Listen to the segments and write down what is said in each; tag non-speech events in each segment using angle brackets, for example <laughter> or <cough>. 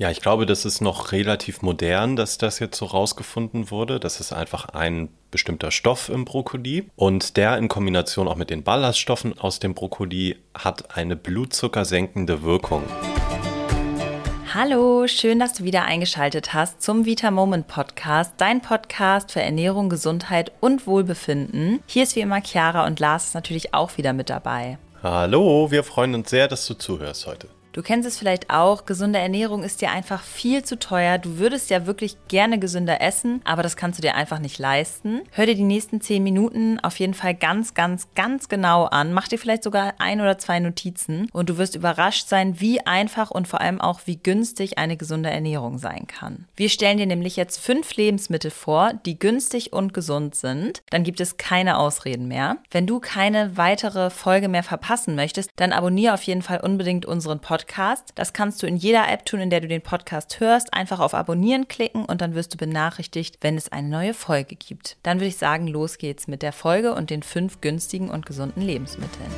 Ja, ich glaube, das ist noch relativ modern, dass das jetzt so rausgefunden wurde. Das ist einfach ein bestimmter Stoff im Brokkoli und der in Kombination auch mit den Ballaststoffen aus dem Brokkoli hat eine blutzuckersenkende Wirkung. Hallo, schön, dass du wieder eingeschaltet hast zum Vita Moment Podcast, dein Podcast für Ernährung, Gesundheit und Wohlbefinden. Hier ist wie immer Chiara und Lars ist natürlich auch wieder mit dabei. Hallo, wir freuen uns sehr, dass du zuhörst heute. Du kennst es vielleicht auch, gesunde Ernährung ist dir einfach viel zu teuer. Du würdest ja wirklich gerne gesünder essen, aber das kannst du dir einfach nicht leisten. Hör dir die nächsten 10 Minuten auf jeden Fall ganz, ganz, ganz genau an. Mach dir vielleicht sogar ein oder zwei Notizen und du wirst überrascht sein, wie einfach und vor allem auch wie günstig eine gesunde Ernährung sein kann. Wir stellen dir nämlich jetzt fünf Lebensmittel vor, die günstig und gesund sind. Dann gibt es keine Ausreden mehr. Wenn du keine weitere Folge mehr verpassen möchtest, dann abonniere auf jeden Fall unbedingt unseren Podcast Podcast. Das kannst du in jeder App tun, in der du den Podcast hörst. Einfach auf Abonnieren klicken und dann wirst du benachrichtigt, wenn es eine neue Folge gibt. Dann würde ich sagen, los geht's mit der Folge und den fünf günstigen und gesunden Lebensmitteln.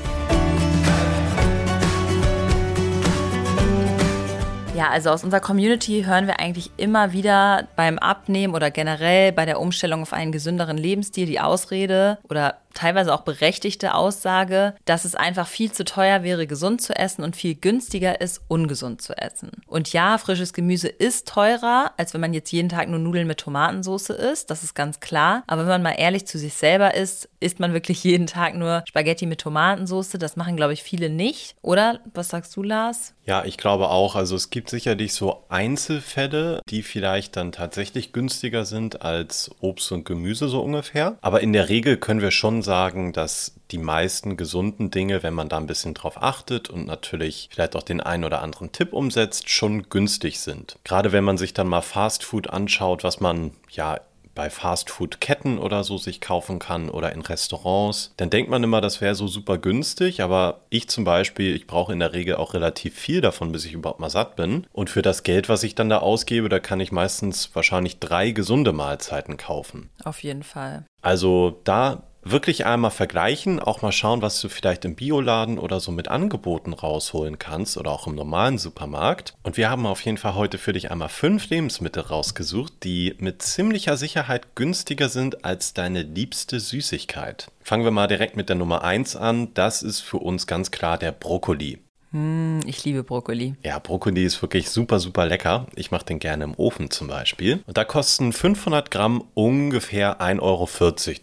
Ja, also aus unserer Community hören wir eigentlich immer wieder beim Abnehmen oder generell bei der Umstellung auf einen gesünderen Lebensstil die Ausrede oder teilweise auch berechtigte Aussage, dass es einfach viel zu teuer wäre, gesund zu essen und viel günstiger ist, ungesund zu essen. Und ja, frisches Gemüse ist teurer, als wenn man jetzt jeden Tag nur Nudeln mit Tomatensauce isst, das ist ganz klar. Aber wenn man mal ehrlich zu sich selber ist, isst man wirklich jeden Tag nur Spaghetti mit Tomatensauce. Das machen, glaube ich, viele nicht. Oder? Was sagst du, Lars? Ja, ich glaube auch. Also es gibt sicherlich so Einzelfälle, die vielleicht dann tatsächlich günstiger sind als Obst und Gemüse so ungefähr. Aber in der Regel können wir schon sagen, dass die meisten gesunden Dinge, wenn man da ein bisschen drauf achtet und natürlich vielleicht auch den einen oder anderen Tipp umsetzt, schon günstig sind. Gerade wenn man sich dann mal Fast Food anschaut, was man ja bei Fastfood-Ketten oder so sich kaufen kann oder in Restaurants, dann denkt man immer, das wäre so super günstig, aber ich zum Beispiel, ich brauche in der Regel auch relativ viel davon, bis ich überhaupt mal satt bin. Und für das Geld, was ich dann da ausgebe, da kann ich meistens wahrscheinlich drei gesunde Mahlzeiten kaufen. Auf jeden Fall. Also da wirklich einmal vergleichen, auch mal schauen, was du vielleicht im Bioladen oder so mit Angeboten rausholen kannst oder auch im normalen Supermarkt. Und wir haben auf jeden Fall heute für dich einmal fünf Lebensmittel rausgesucht, die mit ziemlicher Sicherheit günstiger sind als deine liebste Süßigkeit. Fangen wir mal direkt mit der Nummer eins an. Das ist für uns ganz klar der Brokkoli. Hm, ich liebe Brokkoli. Ja, Brokkoli ist wirklich super, super lecker. Ich mache den gerne im Ofen zum Beispiel. Und da kosten 500 Gramm ungefähr 1,40 Euro.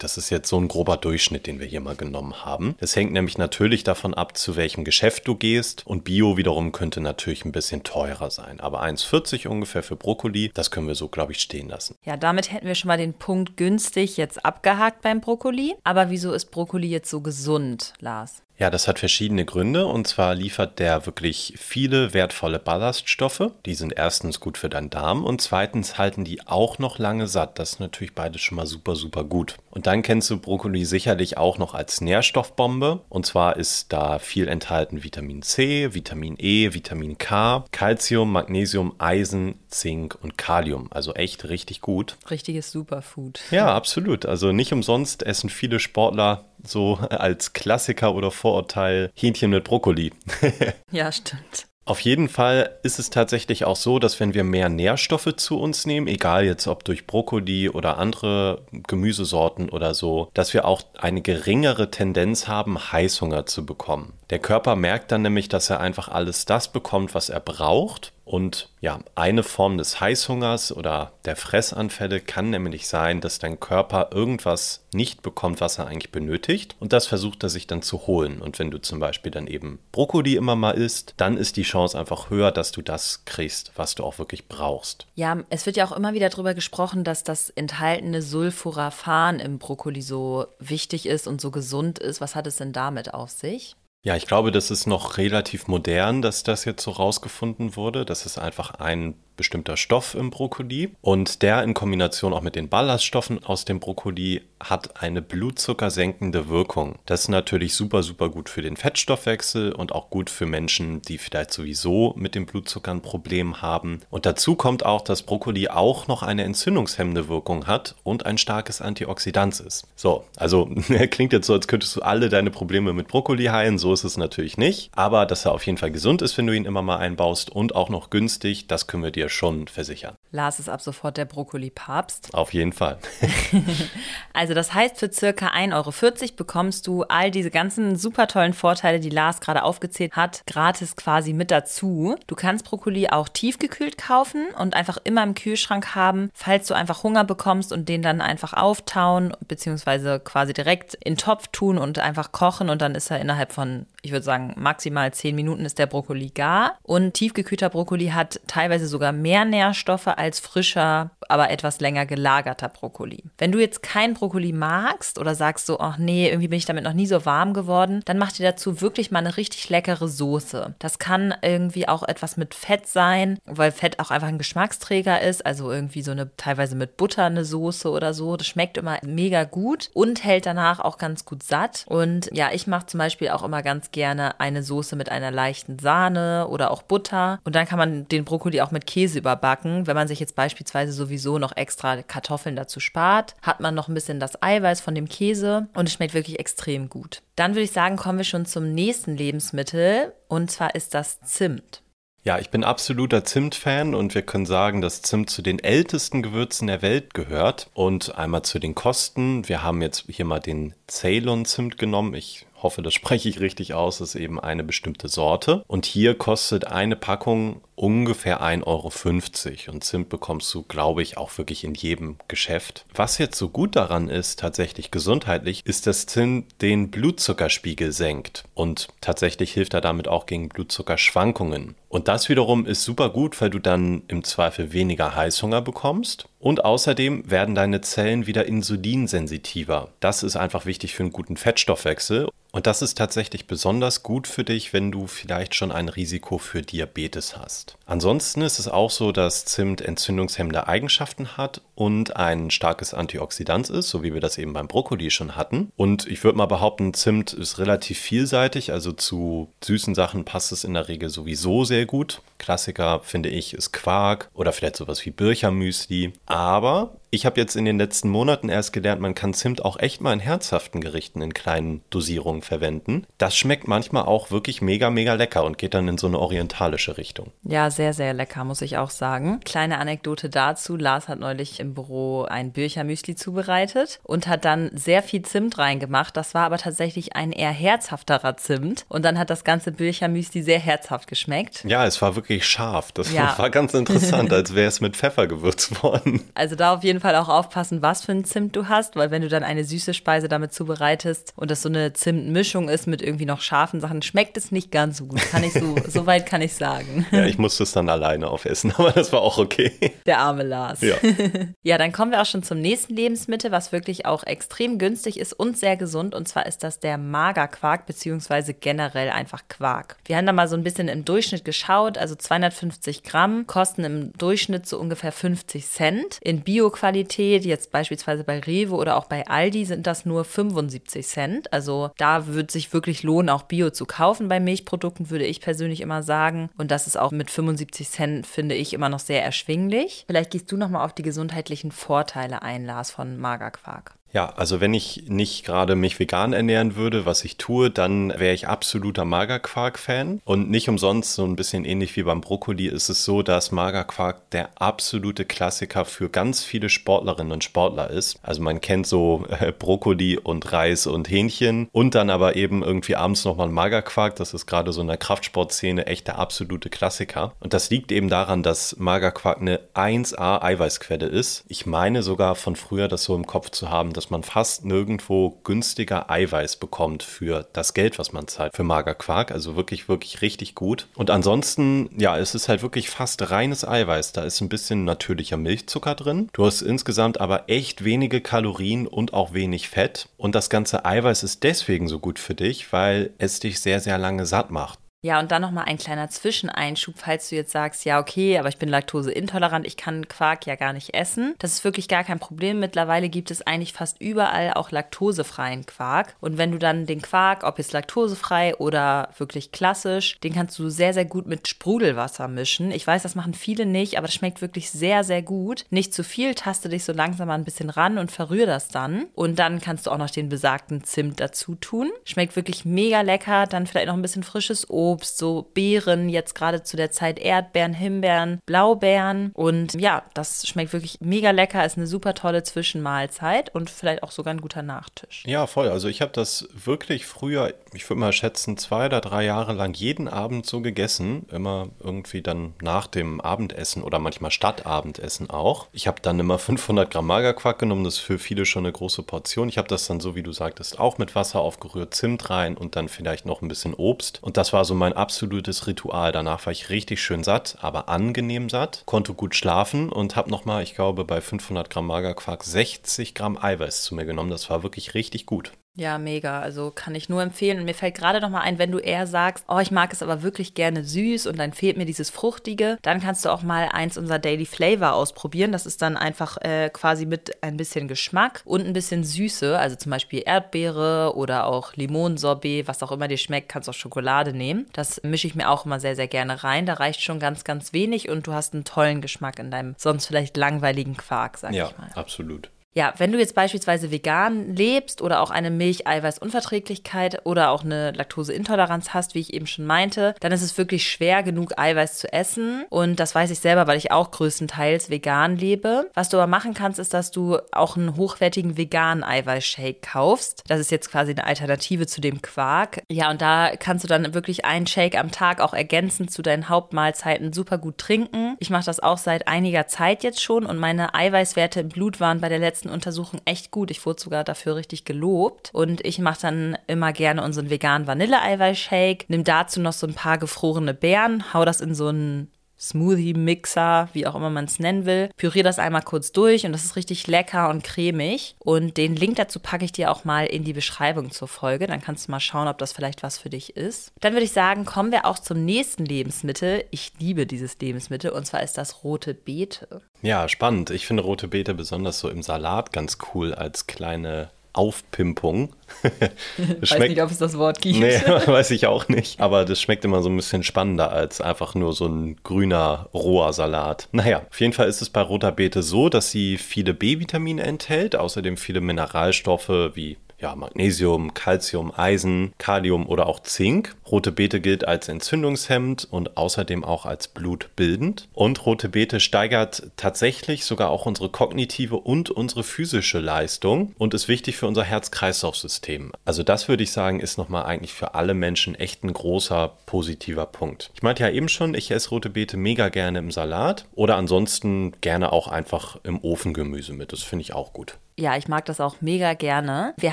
Das ist jetzt so ein grober Durchschnitt, den wir hier mal genommen haben. Das hängt nämlich natürlich davon ab, zu welchem Geschäft du gehst. Und Bio wiederum könnte natürlich ein bisschen teurer sein. Aber 1,40 ungefähr für Brokkoli, das können wir so, glaube ich, stehen lassen. Ja, damit hätten wir schon mal den Punkt günstig jetzt abgehakt beim Brokkoli. Aber wieso ist Brokkoli jetzt so gesund, Lars? Ja, das hat verschiedene Gründe. Und zwar liefert der wirklich viele wertvolle Ballaststoffe. Die sind erstens gut für deinen Darm und zweitens halten die auch noch lange satt. Das ist natürlich beides schon mal super, super gut. Und dann kennst du Brokkoli sicherlich auch noch als Nährstoffbombe. Und zwar ist da viel enthalten Vitamin C, Vitamin E, Vitamin K, Calcium, Magnesium, Eisen, Zink und Kalium. Also echt richtig gut. Richtiges Superfood. Ja, absolut. Also nicht umsonst essen viele Sportler so <laughs> als Klassiker oder Vorurteil Hähnchen mit Brokkoli. <laughs> ja, stimmt. Auf jeden Fall ist es tatsächlich auch so, dass wenn wir mehr Nährstoffe zu uns nehmen, egal jetzt ob durch Brokkoli oder andere Gemüsesorten oder so, dass wir auch eine geringere Tendenz haben, Heißhunger zu bekommen. Der Körper merkt dann nämlich, dass er einfach alles das bekommt, was er braucht und ja, eine Form des Heißhungers oder der Fressanfälle kann nämlich sein, dass dein Körper irgendwas nicht bekommt, was er eigentlich benötigt. Und das versucht er sich dann zu holen. Und wenn du zum Beispiel dann eben Brokkoli immer mal isst, dann ist die Chance einfach höher, dass du das kriegst, was du auch wirklich brauchst. Ja, es wird ja auch immer wieder darüber gesprochen, dass das enthaltene Sulforaphan im Brokkoli so wichtig ist und so gesund ist. Was hat es denn damit auf sich? Ja, ich glaube, das ist noch relativ modern, dass das jetzt so rausgefunden wurde. Das ist einfach ein bestimmter Stoff im Brokkoli und der in Kombination auch mit den Ballaststoffen aus dem Brokkoli hat eine blutzuckersenkende Wirkung. Das ist natürlich super, super gut für den Fettstoffwechsel und auch gut für Menschen, die vielleicht sowieso mit dem Blutzucker ein Problem haben. Und dazu kommt auch, dass Brokkoli auch noch eine entzündungshemmende Wirkung hat und ein starkes Antioxidant ist. So, also <laughs> klingt jetzt so, als könntest du alle deine Probleme mit Brokkoli heilen. So ist es natürlich nicht. Aber dass er auf jeden Fall gesund ist, wenn du ihn immer mal einbaust und auch noch günstig, das können wir dir schon versichern. Lars ist ab sofort der Brokkoli-Papst. Auf jeden Fall. <laughs> <laughs> also das heißt, für circa 1,40 Euro bekommst du all diese ganzen super tollen Vorteile, die Lars gerade aufgezählt hat, gratis quasi mit dazu. Du kannst Brokkoli auch tiefgekühlt kaufen und einfach immer im Kühlschrank haben, falls du einfach Hunger bekommst und den dann einfach auftauen, beziehungsweise quasi direkt in den Topf tun und einfach kochen und dann ist er innerhalb von, ich würde sagen, maximal 10 Minuten ist der Brokkoli gar. Und tiefgekühlter Brokkoli hat teilweise sogar mehr Nährstoffe als frischer, aber etwas länger gelagerter Brokkoli. Wenn du jetzt kein Brokkoli magst oder sagst so, ach nee, irgendwie bin ich damit noch nie so warm geworden, dann mach dir dazu wirklich mal eine richtig leckere Soße. Das kann irgendwie auch etwas mit Fett sein, weil Fett auch einfach ein Geschmacksträger ist, also irgendwie so eine teilweise mit Butter eine Soße oder so. Das schmeckt immer mega gut und hält danach auch ganz gut satt. Und ja, ich mache zum Beispiel auch immer ganz gerne eine Soße mit einer leichten Sahne oder auch Butter. Und dann kann man den Brokkoli auch mit Käse überbacken. Wenn man sich jetzt beispielsweise sowieso noch extra Kartoffeln dazu spart, hat man noch ein bisschen das Eiweiß von dem Käse und es schmeckt wirklich extrem gut. Dann würde ich sagen, kommen wir schon zum nächsten Lebensmittel und zwar ist das Zimt. Ja, ich bin absoluter Zimt-Fan und wir können sagen, dass Zimt zu den ältesten Gewürzen der Welt gehört. Und einmal zu den Kosten. Wir haben jetzt hier mal den Ceylon-Zimt genommen. Ich hoffe, das <laughs> spreche ich richtig aus, ist eben eine bestimmte Sorte. Und hier kostet eine Packung ungefähr 1,50 Euro. Und Zimt bekommst du, glaube ich, auch wirklich in jedem Geschäft. Was jetzt so gut daran ist, tatsächlich gesundheitlich, ist, dass Zimt den Blutzuckerspiegel senkt. Und tatsächlich hilft er damit auch gegen Blutzuckerschwankungen. Und das wiederum ist super gut, weil du dann im Zweifel weniger Heißhunger bekommst. Und außerdem werden deine Zellen wieder insulinsensitiver. Das ist einfach wichtig für einen guten Fettstoffwechsel. Und das ist tatsächlich besonders gut für dich, wenn du vielleicht schon ein Risiko für Diabetes hast. Ansonsten ist es auch so, dass Zimt entzündungshemmende Eigenschaften hat und ein starkes Antioxidant ist, so wie wir das eben beim Brokkoli schon hatten. Und ich würde mal behaupten, Zimt ist relativ vielseitig, also zu süßen Sachen passt es in der Regel sowieso sehr gut. Klassiker finde ich ist Quark oder vielleicht sowas wie Birchermüsli. Aber ich habe jetzt in den letzten Monaten erst gelernt, man kann Zimt auch echt mal in herzhaften Gerichten in kleinen Dosierungen verwenden. Das schmeckt manchmal auch wirklich mega, mega lecker und geht dann in so eine orientalische Richtung. Ja, sehr, sehr lecker, muss ich auch sagen. Kleine Anekdote dazu. Lars hat neulich im Büro ein Birchermüsli zubereitet und hat dann sehr viel Zimt reingemacht. Das war aber tatsächlich ein eher herzhafterer Zimt. Und dann hat das ganze Birchermüsli sehr herzhaft geschmeckt. Ja, es war wirklich scharf. Das ja. <laughs> war ganz interessant, <laughs> als wäre es mit Pfeffer gewürzt worden. Also da auf jeden jeden Fall auch aufpassen, was für ein Zimt du hast, weil wenn du dann eine süße Speise damit zubereitest und das so eine Zimtmischung ist mit irgendwie noch scharfen Sachen, schmeckt es nicht ganz so gut. Kann ich so, <laughs> so weit kann ich sagen. Ja, ich musste es dann alleine aufessen, <laughs> aber das war auch okay. Der arme Lars. Ja. <laughs> ja, dann kommen wir auch schon zum nächsten Lebensmittel, was wirklich auch extrem günstig ist und sehr gesund. Und zwar ist das der Magerquark, beziehungsweise generell einfach Quark. Wir haben da mal so ein bisschen im Durchschnitt geschaut, also 250 Gramm kosten im Durchschnitt so ungefähr 50 Cent. In Bio-Qualität Qualität, jetzt beispielsweise bei Rewe oder auch bei Aldi, sind das nur 75 Cent. Also da würde sich wirklich lohnen, auch Bio zu kaufen bei Milchprodukten, würde ich persönlich immer sagen. Und das ist auch mit 75 Cent, finde ich, immer noch sehr erschwinglich. Vielleicht gehst du nochmal auf die gesundheitlichen Vorteile ein, Lars, von Magerquark. Ja, also wenn ich nicht gerade mich vegan ernähren würde, was ich tue, dann wäre ich absoluter Magerquark-Fan. Und nicht umsonst, so ein bisschen ähnlich wie beim Brokkoli, ist es so, dass Magerquark der absolute Klassiker für ganz viele Sportlerinnen und Sportler ist. Also man kennt so äh, Brokkoli und Reis und Hähnchen und dann aber eben irgendwie abends nochmal Magerquark. Das ist gerade so in der Kraftsportszene echt der absolute Klassiker. Und das liegt eben daran, dass Magerquark eine 1A Eiweißquelle ist. Ich meine sogar von früher das so im Kopf zu haben, dass man fast nirgendwo günstiger Eiweiß bekommt für das Geld, was man zahlt für Magerquark. Also wirklich, wirklich richtig gut. Und ansonsten, ja, es ist halt wirklich fast reines Eiweiß. Da ist ein bisschen natürlicher Milchzucker drin. Du hast insgesamt aber echt wenige Kalorien und auch wenig Fett. Und das ganze Eiweiß ist deswegen so gut für dich, weil es dich sehr, sehr lange satt macht. Ja, und dann nochmal ein kleiner Zwischeneinschub, falls du jetzt sagst, ja, okay, aber ich bin laktoseintolerant, ich kann Quark ja gar nicht essen. Das ist wirklich gar kein Problem. Mittlerweile gibt es eigentlich fast überall auch laktosefreien Quark. Und wenn du dann den Quark, ob jetzt laktosefrei oder wirklich klassisch, den kannst du sehr, sehr gut mit Sprudelwasser mischen. Ich weiß, das machen viele nicht, aber das schmeckt wirklich sehr, sehr gut. Nicht zu viel, taste dich so langsam mal ein bisschen ran und verrühr das dann. Und dann kannst du auch noch den besagten Zimt dazu tun. Schmeckt wirklich mega lecker. Dann vielleicht noch ein bisschen frisches Obst Obst, so Beeren, jetzt gerade zu der Zeit Erdbeeren, Himbeeren, Blaubeeren. Und ja, das schmeckt wirklich mega lecker, ist eine super tolle Zwischenmahlzeit und vielleicht auch sogar ein guter Nachtisch. Ja, voll. Also ich habe das wirklich früher, ich würde mal schätzen, zwei oder drei Jahre lang jeden Abend so gegessen. Immer irgendwie dann nach dem Abendessen oder manchmal statt Abendessen auch. Ich habe dann immer <laughs> 500 Gramm Magerquark genommen. Das ist für viele schon eine große Portion. Ich habe das dann so, wie du sagtest, auch mit Wasser aufgerührt, Zimt rein und dann vielleicht noch ein bisschen Obst. Und das war so mein absolutes Ritual. Danach war ich richtig schön satt, aber angenehm satt, konnte gut schlafen und habe nochmal, ich glaube, bei 500 Gramm Magerquark 60 Gramm Eiweiß zu mir genommen. Das war wirklich richtig gut. Ja, mega. Also kann ich nur empfehlen. Und mir fällt gerade noch mal ein, wenn du eher sagst, oh, ich mag es aber wirklich gerne süß und dann fehlt mir dieses Fruchtige, dann kannst du auch mal eins unserer Daily Flavor ausprobieren. Das ist dann einfach äh, quasi mit ein bisschen Geschmack und ein bisschen Süße. Also zum Beispiel Erdbeere oder auch Limonensorbet, was auch immer dir schmeckt, kannst auch Schokolade nehmen. Das mische ich mir auch immer sehr, sehr gerne rein. Da reicht schon ganz, ganz wenig und du hast einen tollen Geschmack in deinem sonst vielleicht langweiligen Quark, sag ja, ich mal. Ja, absolut. Ja, wenn du jetzt beispielsweise vegan lebst oder auch eine Milch-Eiweiß-Unverträglichkeit oder auch eine Laktoseintoleranz hast, wie ich eben schon meinte, dann ist es wirklich schwer, genug Eiweiß zu essen. Und das weiß ich selber, weil ich auch größtenteils vegan lebe. Was du aber machen kannst, ist, dass du auch einen hochwertigen veganen Eiweißshake kaufst. Das ist jetzt quasi eine Alternative zu dem Quark. Ja, und da kannst du dann wirklich einen Shake am Tag auch ergänzend zu deinen Hauptmahlzeiten super gut trinken. Ich mache das auch seit einiger Zeit jetzt schon und meine Eiweißwerte im Blut waren bei der letzten letzten Untersuchung echt gut. Ich wurde sogar dafür richtig gelobt. Und ich mache dann immer gerne unseren veganen Vanille-Eiweiß-Shake, nimm dazu noch so ein paar gefrorene Beeren, hau das in so einen Smoothie-Mixer, wie auch immer man es nennen will. Püriere das einmal kurz durch und das ist richtig lecker und cremig. Und den Link dazu packe ich dir auch mal in die Beschreibung zur Folge. Dann kannst du mal schauen, ob das vielleicht was für dich ist. Dann würde ich sagen, kommen wir auch zum nächsten Lebensmittel. Ich liebe dieses Lebensmittel und zwar ist das rote Beete. Ja, spannend. Ich finde rote Beete besonders so im Salat ganz cool als kleine Aufpimpung. <laughs> ich weiß nicht, ob es das Wort gibt. Nee, <laughs> weiß ich auch nicht. Aber das schmeckt immer so ein bisschen spannender als einfach nur so ein grüner, roher Salat. Naja, auf jeden Fall ist es bei roter Beete so, dass sie viele B-Vitamine enthält, außerdem viele Mineralstoffe wie ja, Magnesium, Calcium, Eisen, Kalium oder auch Zink. Rote Beete gilt als entzündungshemmend und außerdem auch als blutbildend. Und rote Beete steigert tatsächlich sogar auch unsere kognitive und unsere physische Leistung und ist wichtig für unser Herz-Kreislauf-System. Also das würde ich sagen, ist nochmal eigentlich für alle Menschen echt ein großer positiver Punkt. Ich meinte ja eben schon, ich esse rote Beete mega gerne im Salat oder ansonsten gerne auch einfach im Ofengemüse mit. Das finde ich auch gut. Ja, ich mag das auch mega gerne. Wir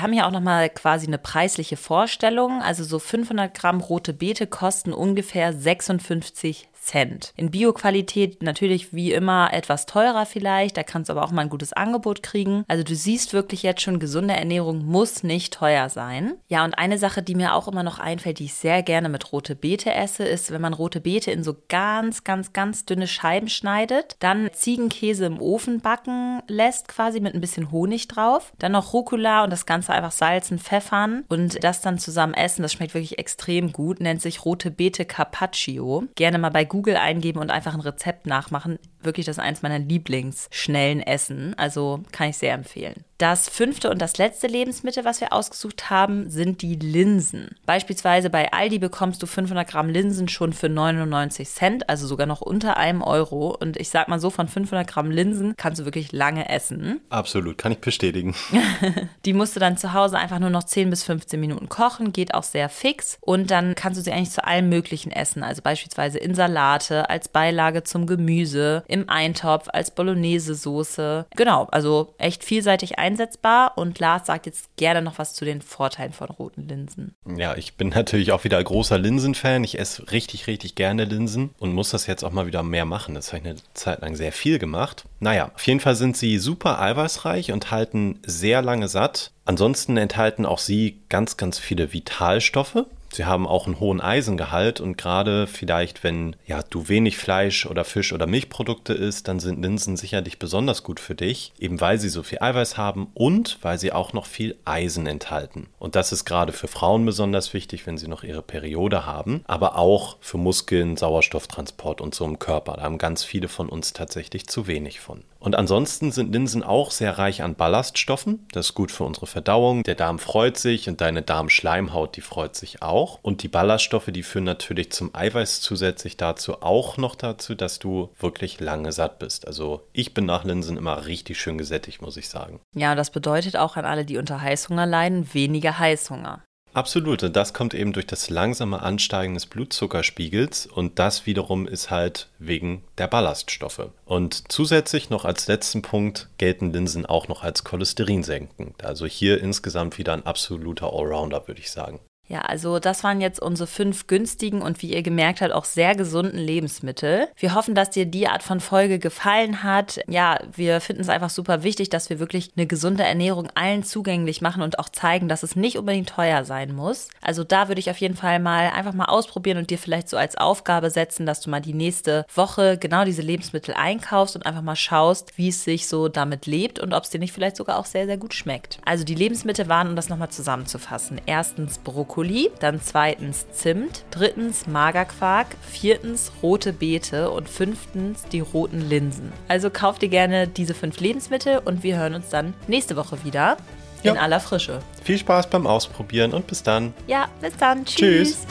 haben hier auch nochmal quasi eine preisliche Vorstellung. Also so 500 Gramm rote Beete kosten ungefähr 56 Cent. In Bioqualität natürlich wie immer etwas teurer vielleicht, da kannst du aber auch mal ein gutes Angebot kriegen. Also du siehst wirklich jetzt schon, gesunde Ernährung muss nicht teuer sein. Ja, und eine Sache, die mir auch immer noch einfällt, die ich sehr gerne mit rote Beete esse, ist, wenn man rote Beete in so ganz, ganz, ganz dünne Scheiben schneidet, dann Ziegenkäse im Ofen backen lässt, quasi mit ein bisschen Honig drauf, dann noch Rucola und das Ganze einfach salzen, pfeffern und das dann zusammen essen. Das schmeckt wirklich extrem gut, nennt sich rote Beete Carpaccio. Gerne mal bei Google Google eingeben und einfach ein Rezept nachmachen. Wirklich, das eins meiner Lieblingsschnellen Essen. Also kann ich sehr empfehlen. Das fünfte und das letzte Lebensmittel, was wir ausgesucht haben, sind die Linsen. Beispielsweise bei Aldi bekommst du 500 Gramm Linsen schon für 99 Cent, also sogar noch unter einem Euro. Und ich sag mal so, von 500 Gramm Linsen kannst du wirklich lange essen. Absolut, kann ich bestätigen. <laughs> die musst du dann zu Hause einfach nur noch 10 bis 15 Minuten kochen, geht auch sehr fix. Und dann kannst du sie eigentlich zu allem Möglichen essen. Also beispielsweise in Salate, als Beilage zum Gemüse, im Eintopf, als Bolognese-Soße. Genau, also echt vielseitig einsetzbar. Und Lars sagt jetzt gerne noch was zu den Vorteilen von roten Linsen. Ja, ich bin natürlich auch wieder großer Linsenfan. Ich esse richtig, richtig gerne Linsen und muss das jetzt auch mal wieder mehr machen. Das habe ich eine Zeit lang sehr viel gemacht. Naja, auf jeden Fall sind sie super eiweißreich und halten sehr lange satt. Ansonsten enthalten auch sie ganz, ganz viele Vitalstoffe. Sie haben auch einen hohen Eisengehalt und gerade vielleicht, wenn ja, du wenig Fleisch oder Fisch oder Milchprodukte isst, dann sind Linsen sicherlich besonders gut für dich, eben weil sie so viel Eiweiß haben und weil sie auch noch viel Eisen enthalten. Und das ist gerade für Frauen besonders wichtig, wenn sie noch ihre Periode haben, aber auch für Muskeln, Sauerstofftransport und so im Körper. Da haben ganz viele von uns tatsächlich zu wenig von. Und ansonsten sind Linsen auch sehr reich an Ballaststoffen. Das ist gut für unsere Verdauung. Der Darm freut sich und deine Darmschleimhaut, die freut sich auch. Und die Ballaststoffe, die führen natürlich zum Eiweiß zusätzlich dazu auch noch dazu, dass du wirklich lange satt bist. Also ich bin nach Linsen immer richtig schön gesättigt, muss ich sagen. Ja, das bedeutet auch an alle, die unter Heißhunger leiden, weniger Heißhunger. Absolut, und das kommt eben durch das langsame Ansteigen des Blutzuckerspiegels und das wiederum ist halt wegen der Ballaststoffe. Und zusätzlich noch als letzten Punkt gelten Linsen auch noch als Cholesterinsenkend. Also hier insgesamt wieder ein absoluter Allrounder, würde ich sagen. Ja, also das waren jetzt unsere fünf günstigen und wie ihr gemerkt habt, auch sehr gesunden Lebensmittel. Wir hoffen, dass dir die Art von Folge gefallen hat. Ja, wir finden es einfach super wichtig, dass wir wirklich eine gesunde Ernährung allen zugänglich machen und auch zeigen, dass es nicht unbedingt teuer sein muss. Also da würde ich auf jeden Fall mal einfach mal ausprobieren und dir vielleicht so als Aufgabe setzen, dass du mal die nächste Woche genau diese Lebensmittel einkaufst und einfach mal schaust, wie es sich so damit lebt und ob es dir nicht vielleicht sogar auch sehr, sehr gut schmeckt. Also die Lebensmittel waren, um das nochmal zusammenzufassen. Erstens Brokkoli. Brokkoli, dann zweitens Zimt, drittens Magerquark, viertens rote Beete und fünftens die roten Linsen. Also kauft dir gerne diese fünf Lebensmittel und wir hören uns dann nächste Woche wieder in aller Frische. Viel Spaß beim Ausprobieren und bis dann. Ja, bis dann. Tschüss. Tschüss.